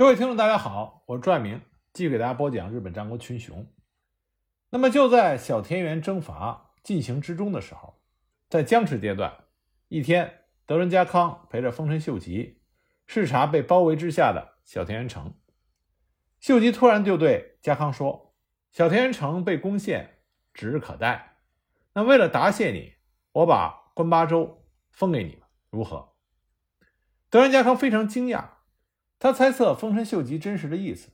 各位听众，大家好，我是朱爱明，继续给大家播讲日本战国群雄。那么就在小田园征伐进行之中的时候，在僵持阶段，一天，德川家康陪着丰臣秀吉视察被包围之下的小田园城。秀吉突然就对家康说：“小田园城被攻陷，指日可待。那为了答谢你，我把关八州封给你们，如何？”德川家康非常惊讶。他猜测丰臣秀吉真实的意思，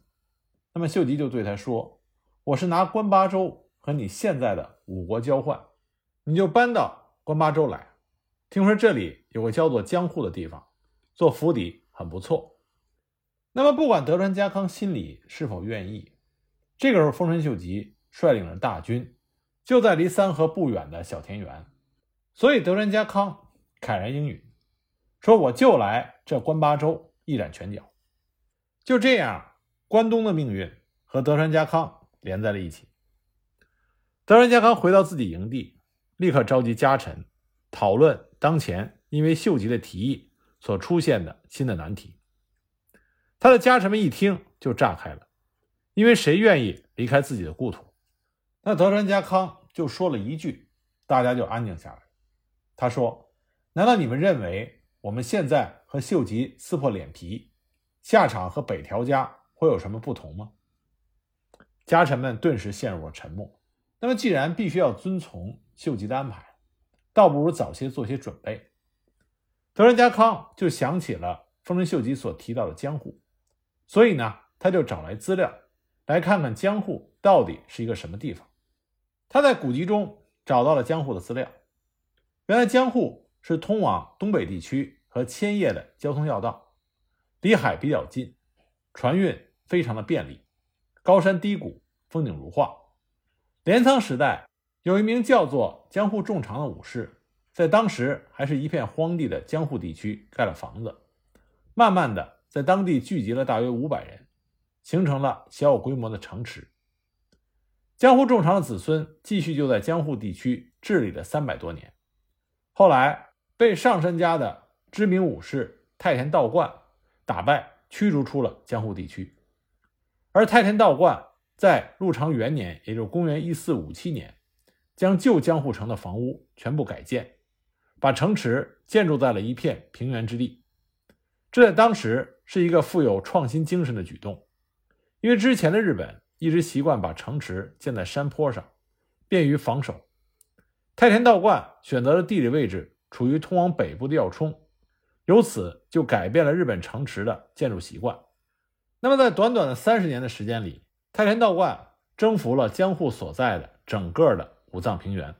那么秀吉就对他说：“我是拿关八州和你现在的五国交换，你就搬到关八州来。听说这里有个叫做江户的地方，做府邸很不错。”那么不管德川家康心里是否愿意，这个时候丰臣秀吉率领着大军就在离三河不远的小田园，所以德川家康慨然应允，说：“我就来这关八州一展拳脚。”就这样，关东的命运和德川家康连在了一起。德川家康回到自己营地，立刻召集家臣讨论当前因为秀吉的提议所出现的新的难题。他的家臣们一听就炸开了，因为谁愿意离开自己的故土？那德川家康就说了一句，大家就安静下来。他说：“难道你们认为我们现在和秀吉撕破脸皮？”下场和北条家会有什么不同吗？家臣们顿时陷入了沉默。那么，既然必须要遵从秀吉的安排，倒不如早些做些准备。德川家康就想起了丰臣秀吉所提到的江户，所以呢，他就找来资料，来看看江户到底是一个什么地方。他在古籍中找到了江户的资料。原来，江户是通往东北地区和千叶的交通要道。离海比较近，船运非常的便利，高山低谷，风景如画。镰仓时代有一名叫做江户重长的武士，在当时还是一片荒地的江户地区盖了房子，慢慢的在当地聚集了大约五百人，形成了小有规模的城池。江户重长的子孙继续就在江户地区治理了三百多年，后来被上杉家的知名武士太田道观。打败驱逐出了江户地区，而太田道观在陆长元年，也就是公元一四五七年，将旧江户城的房屋全部改建，把城池建筑在了一片平原之地。这在当时是一个富有创新精神的举动，因为之前的日本一直习惯把城池建在山坡上，便于防守。太田道观选择的地理位置处于通往北部的要冲。由此就改变了日本城池的建筑习惯。那么，在短短的三十年的时间里，太田道观征服了江户所在的整个的五藏平原，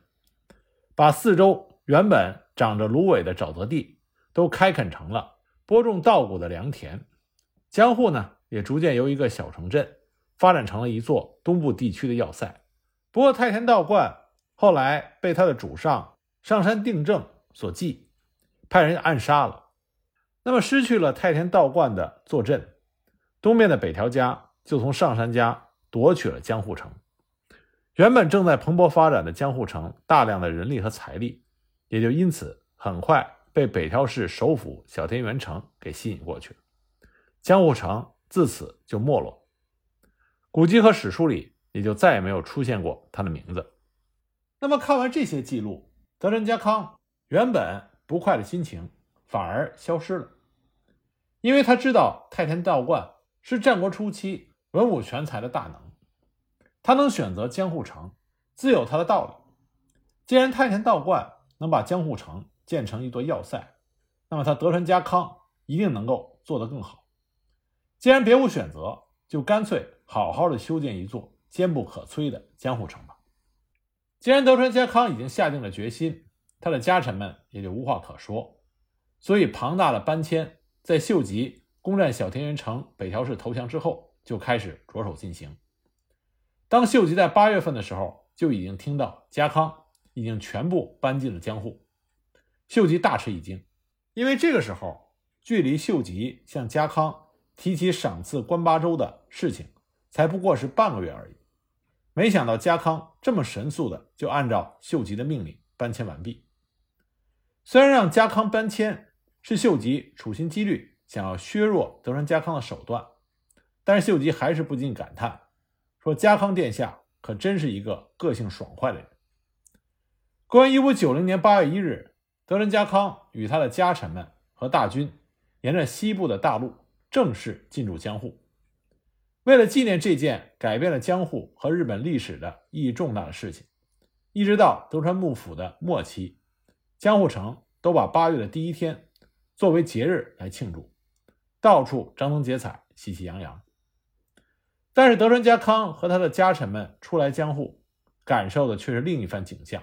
把四周原本长着芦苇的沼泽地都开垦成了播种稻谷的良田。江户呢，也逐渐由一个小城镇发展成了一座东部地区的要塞。不过，太田道观后来被他的主上上山定政所忌，派人暗杀了。那么失去了太田道观的坐镇，东面的北条家就从上杉家夺取了江户城。原本正在蓬勃发展的江户城，大量的人力和财力也就因此很快被北条氏首府小田原城给吸引过去。江户城自此就没落，古籍和史书里也就再也没有出现过他的名字。那么看完这些记录，德川家康原本不快的心情反而消失了。因为他知道太田道观是战国初期文武全才的大能，他能选择江户城，自有他的道理。既然太田道观能把江户城建成一座要塞，那么他德川家康一定能够做得更好。既然别无选择，就干脆好好的修建一座坚不可摧的江户城吧。既然德川家康已经下定了决心，他的家臣们也就无话可说，所以庞大的搬迁。在秀吉攻占小田园城、北条氏投降之后，就开始着手进行。当秀吉在八月份的时候，就已经听到家康已经全部搬进了江户，秀吉大吃一惊，因为这个时候距离秀吉向家康提起赏赐关八州的事情，才不过是半个月而已。没想到家康这么神速的就按照秀吉的命令搬迁完毕。虽然让家康搬迁。是秀吉处心积虑想要削弱德川家康的手段，但是秀吉还是不禁感叹，说：“家康殿下可真是一个个性爽快的人。”公元一五九零年八月一日，德仁家康与他的家臣们和大军沿着西部的大路正式进驻江户。为了纪念这件改变了江户和日本历史的意义重大的事情，一直到德川幕府的末期，江户城都把八月的第一天作为节日来庆祝，到处张灯结彩，喜气洋洋。但是德川家康和他的家臣们初来江户，感受的却是另一番景象。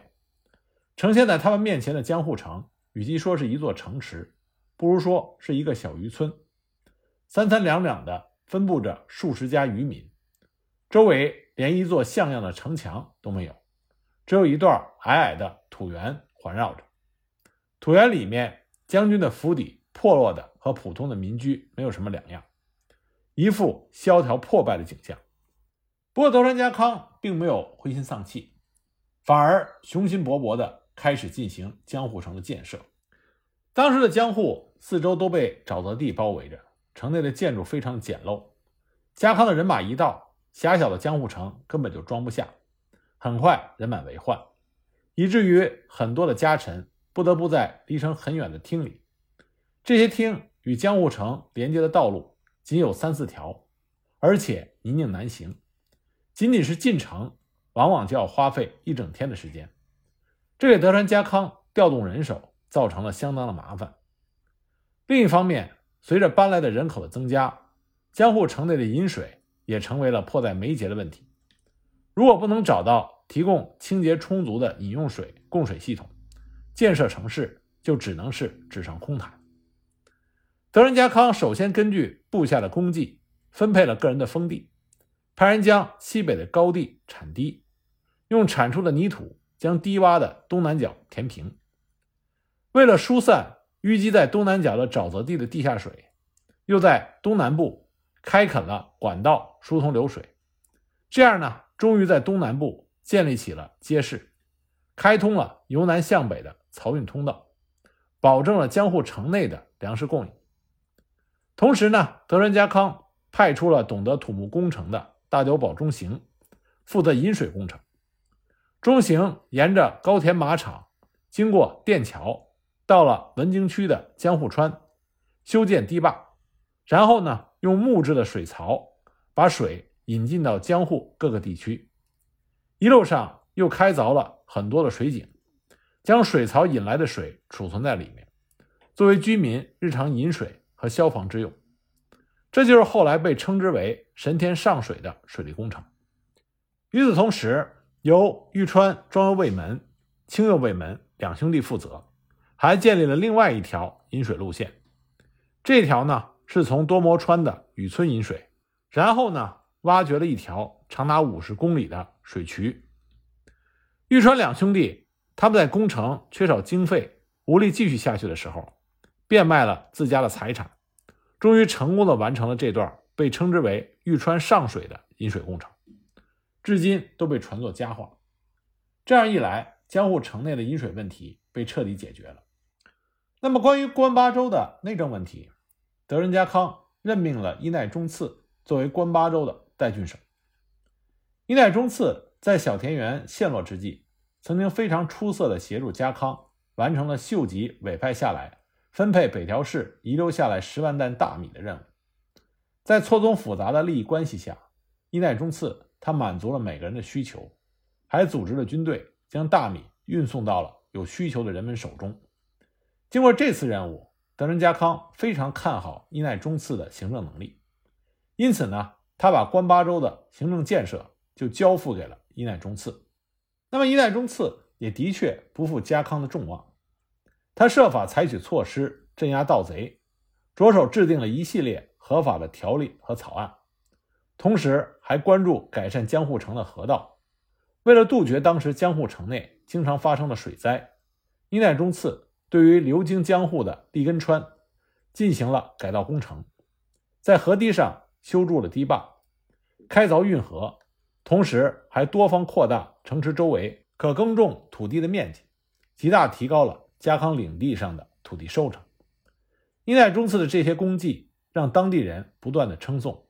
呈现在他们面前的江户城，与其说是一座城池，不如说是一个小渔村，三三两两的分布着数十家渔民，周围连一座像样的城墙都没有，只有一段矮矮的土原环绕着。土原里面，将军的府邸破落的和普通的民居没有什么两样。一副萧条破败的景象。不过，德川家康并没有灰心丧气，反而雄心勃勃地开始进行江户城的建设。当时的江户四周都被沼泽地包围着，城内的建筑非常简陋。家康的人马一到，狭小的江户城根本就装不下，很快人满为患，以至于很多的家臣不得不在离城很远的厅里。这些厅与江户城连接的道路。仅有三四条，而且泥泞难行，仅仅是进城，往往就要花费一整天的时间，这给德川家康调动人手造成了相当的麻烦。另一方面，随着搬来的人口的增加，江户城内的饮水也成为了迫在眉睫的问题。如果不能找到提供清洁充足的饮用水供水系统，建设城市就只能是纸上空谈。德仁家康首先根据部下的功绩分配了个人的封地，派人将西北的高地铲低，用铲出的泥土将低洼的东南角填平。为了疏散淤积在东南角的沼泽地的地下水，又在东南部开垦了管道疏通流水。这样呢，终于在东南部建立起了街市，开通了由南向北的漕运通道，保证了江户城内的粮食供应。同时呢，德川家康派出了懂得土木工程的大久保中行，负责引水工程。中行沿着高田马场，经过电桥，到了文京区的江户川，修建堤坝，然后呢，用木质的水槽把水引进到江户各个地区。一路上又开凿了很多的水井，将水槽引来的水储存在里面，作为居民日常饮水。和消防之用，这就是后来被称之为“神田上水”的水利工程。与此同时，由玉川庄右卫门、清右卫门两兄弟负责，还建立了另外一条引水路线。这条呢是从多摩川的雨村引水，然后呢挖掘了一条长达五十公里的水渠。玉川两兄弟他们在工程缺少经费、无力继续下去的时候。变卖了自家的财产，终于成功的完成了这段被称之为玉川上水的引水工程，至今都被传作佳话。这样一来，江户城内的饮水问题被彻底解决了。那么，关于关八州的内政问题，德仁家康任命了伊奈忠次作为关八州的代郡守。伊奈忠次在小田园陷落之际，曾经非常出色的协助家康完成了秀吉委派下来。分配北条氏遗留下来十万担大米的任务，在错综复杂的利益关系下，伊奈忠次他满足了每个人的需求，还组织了军队将大米运送到了有需求的人们手中。经过这次任务，德仁家康非常看好伊奈忠次的行政能力，因此呢，他把关八州的行政建设就交付给了伊奈忠次。那么伊奈忠次也的确不负家康的众望。他设法采取措施镇压盗贼，着手制定了一系列合法的条例和草案，同时还关注改善江户城的河道。为了杜绝当时江户城内经常发生的水灾，伊奈忠次对于流经江户的立根川进行了改道工程，在河堤上修筑了堤坝，开凿运河，同时还多方扩大城池周围可耕种土地的面积，极大提高了。家康领地上的土地收成，伊奈忠次的这些功绩让当地人不断的称颂，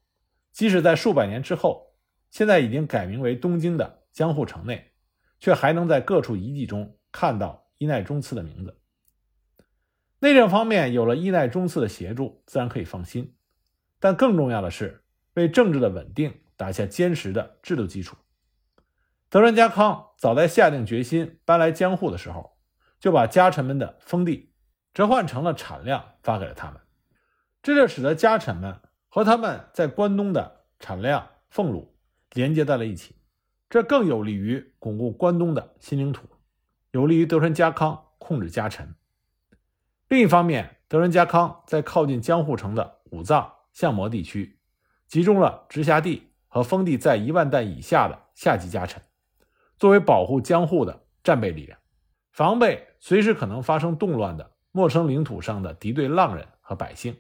即使在数百年之后，现在已经改名为东京的江户城内，却还能在各处遗迹中看到伊奈忠次的名字。内政方面有了伊奈忠次的协助，自然可以放心。但更重要的是，为政治的稳定打下坚实的制度基础。德川家康早在下定决心搬来江户的时候，就把家臣们的封地折换成了产量发给了他们，这就使得家臣们和他们在关东的产量俸禄连接在了一起，这更有利于巩固关东的新领土，有利于德川家康控制家臣。另一方面，德川家康在靠近江户城的武藏、相模地区，集中了直辖地和封地在一万担以下的下级家臣，作为保护江户的战备力量，防备随时可能发生动乱的陌生领土上的敌对浪人和百姓，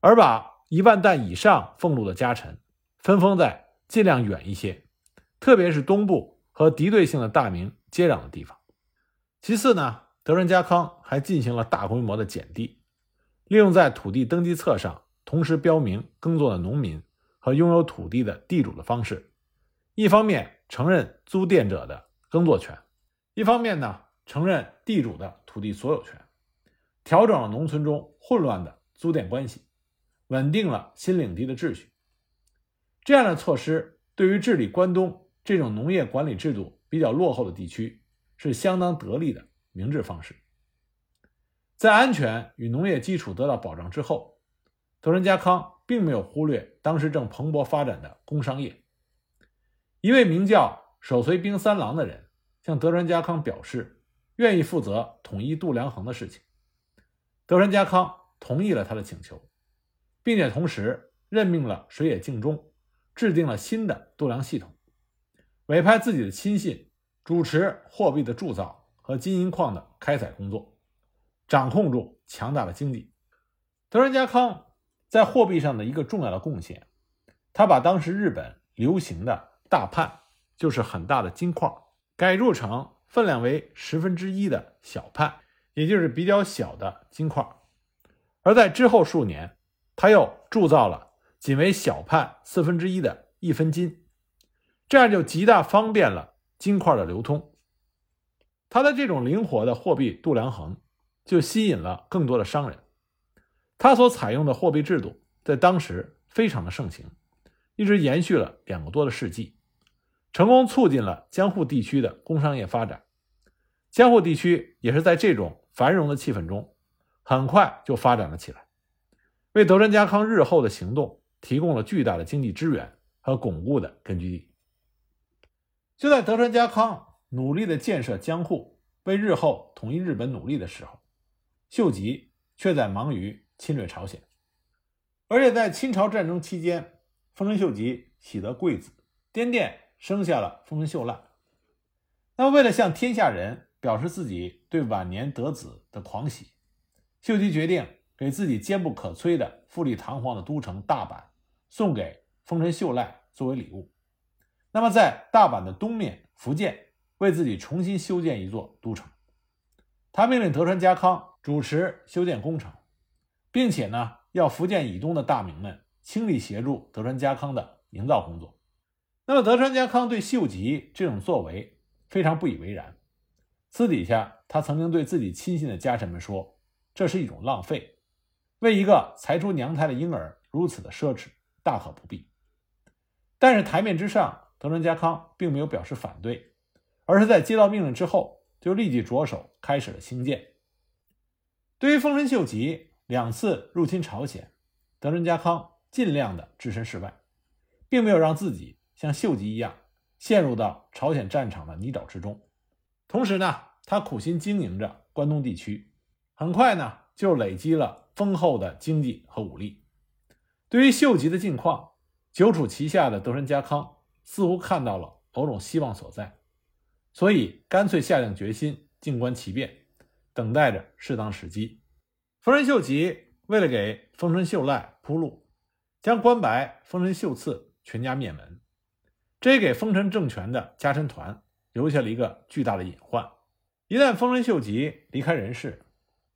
而把一万担以上俸禄的家臣分封在尽量远一些，特别是东部和敌对性的大名接壤的地方。其次呢？德川家康还进行了大规模的减地，利用在土地登记册上同时标明耕作的农民和拥有土地的地主的方式，一方面承认租佃者的耕作权，一方面呢承认地主的土地所有权，调整了农村中混乱的租佃关系，稳定了新领地的秩序。这样的措施对于治理关东这种农业管理制度比较落后的地区是相当得力的。明智方式，在安全与农业基础得到保障之后，德川家康并没有忽略当时正蓬勃发展的工商业。一位名叫守随兵三郎的人向德川家康表示，愿意负责统一度量衡的事情。德川家康同意了他的请求，并且同时任命了水野敬忠，制定了新的度量系统，委派自己的亲信主持货币的铸造。和金银矿的开采工作，掌控住强大的经济。德川家康在货币上的一个重要的贡献，他把当时日本流行的大判，就是很大的金块，改铸成分量为十分之一的小判，也就是比较小的金块。而在之后数年，他又铸造了仅为小判四分之一的一分金，这样就极大方便了金块的流通。他的这种灵活的货币度量衡，就吸引了更多的商人。他所采用的货币制度在当时非常的盛行，一直延续了两个多的世纪，成功促进了江户地区的工商业发展。江户地区也是在这种繁荣的气氛中，很快就发展了起来，为德川家康日后的行动提供了巨大的经济支援和巩固的根据地。就在德川家康。努力的建设江户，为日后统一日本努力的时候，秀吉却在忙于侵略朝鲜。而且在侵朝战争期间，丰臣秀吉喜得贵子，滇殿生下了丰臣秀赖。那么，为了向天下人表示自己对晚年得子的狂喜，秀吉决定给自己坚不可摧的富丽堂皇的都城大阪送给丰臣秀赖作为礼物。那么，在大阪的东面，福建。为自己重新修建一座都城，他命令德川家康主持修建工程，并且呢，要福建以东的大名们倾力协助德川家康的营造工作。那么，德川家康对秀吉这种作为非常不以为然，私底下他曾经对自己亲信的家臣们说：“这是一种浪费，为一个才出娘胎的婴儿如此的奢侈，大可不必。”但是台面之上，德川家康并没有表示反对。而是在接到命令之后，就立即着手开始了兴建。对于丰臣秀吉两次入侵朝鲜，德川家康尽量的置身事外，并没有让自己像秀吉一样陷入到朝鲜战场的泥沼之中。同时呢，他苦心经营着关东地区，很快呢就累积了丰厚的经济和武力。对于秀吉的境况，久处其下的德川家康似乎看到了某种希望所在。所以，干脆下定决心静观其变，等待着适当时机。丰臣秀吉为了给丰臣秀赖铺路，将关白、丰臣秀次全家灭门，这也给丰臣政权的家臣团留下了一个巨大的隐患。一旦丰臣秀吉离开人世，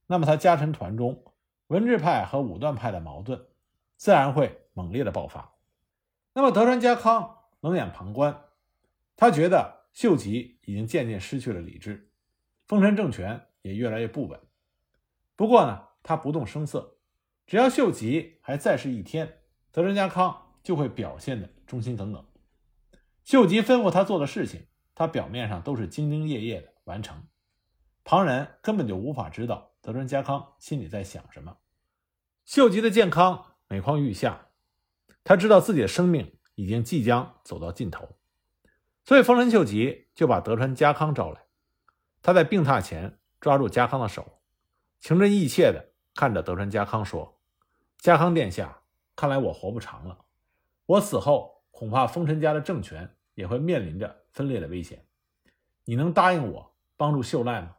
那么他家臣团中文治派和武断派的矛盾自然会猛烈的爆发。那么德川家康冷眼旁观，他觉得秀吉已经渐渐失去了理智，丰臣政权也越来越不稳。不过呢，他不动声色，只要秀吉还在世一天，德川家康就会表现的忠心耿耿。秀吉吩咐他做的事情，他表面上都是兢兢业业的完成，旁人根本就无法知道德川家康心里在想什么。秀吉的健康每况愈下，他知道自己的生命已经即将走到尽头，所以丰臣秀吉就把德川家康招来。他在病榻前抓住家康的手，情真意切地看着德川家康说：“家康殿下，看来我活不长了，我死后恐怕丰臣家的政权。”也会面临着分裂的危险，你能答应我帮助秀赖吗？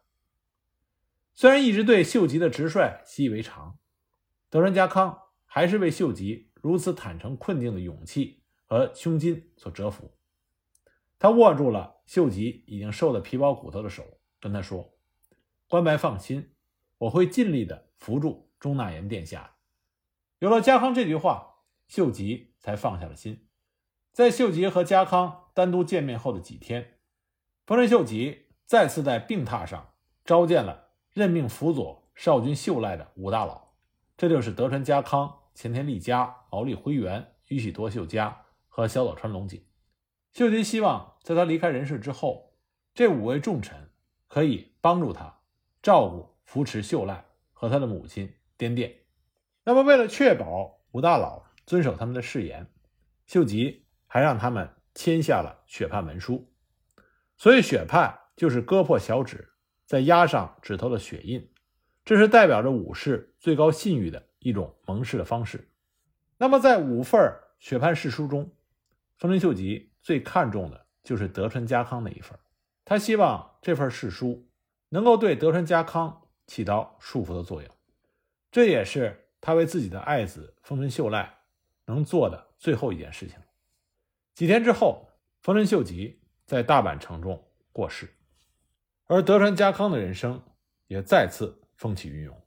虽然一直对秀吉的直率习以为常，德川家康还是为秀吉如此坦诚困境的勇气和胸襟所折服。他握住了秀吉已经瘦得皮包骨头的手，跟他说：“关白放心，我会尽力的扶助中纳言殿下。”有了家康这句话，秀吉才放下了心。在秀吉和家康单独见面后的几天，丰臣秀吉再次在病榻上召见了任命辅佐少君秀赖的五大佬，这就是德川家康、前田利家、毛利辉元、宇喜多秀家和小早川隆景。秀吉希望在他离开人世之后，这五位重臣可以帮助他照顾、扶持秀赖和他的母亲滇殿。那么，为了确保五大佬遵守他们的誓言，秀吉。还让他们签下了血判文书，所以血判就是割破小指，再压上指头的血印，这是代表着武士最高信誉的一种盟誓的方式。那么，在五份血判誓书中，丰臣秀吉最看重的就是德川家康那一份，他希望这份誓书能够对德川家康起到束缚的作用，这也是他为自己的爱子丰臣秀赖能做的最后一件事情。几天之后，丰臣秀吉在大阪城中过世，而德川家康的人生也再次风起云涌。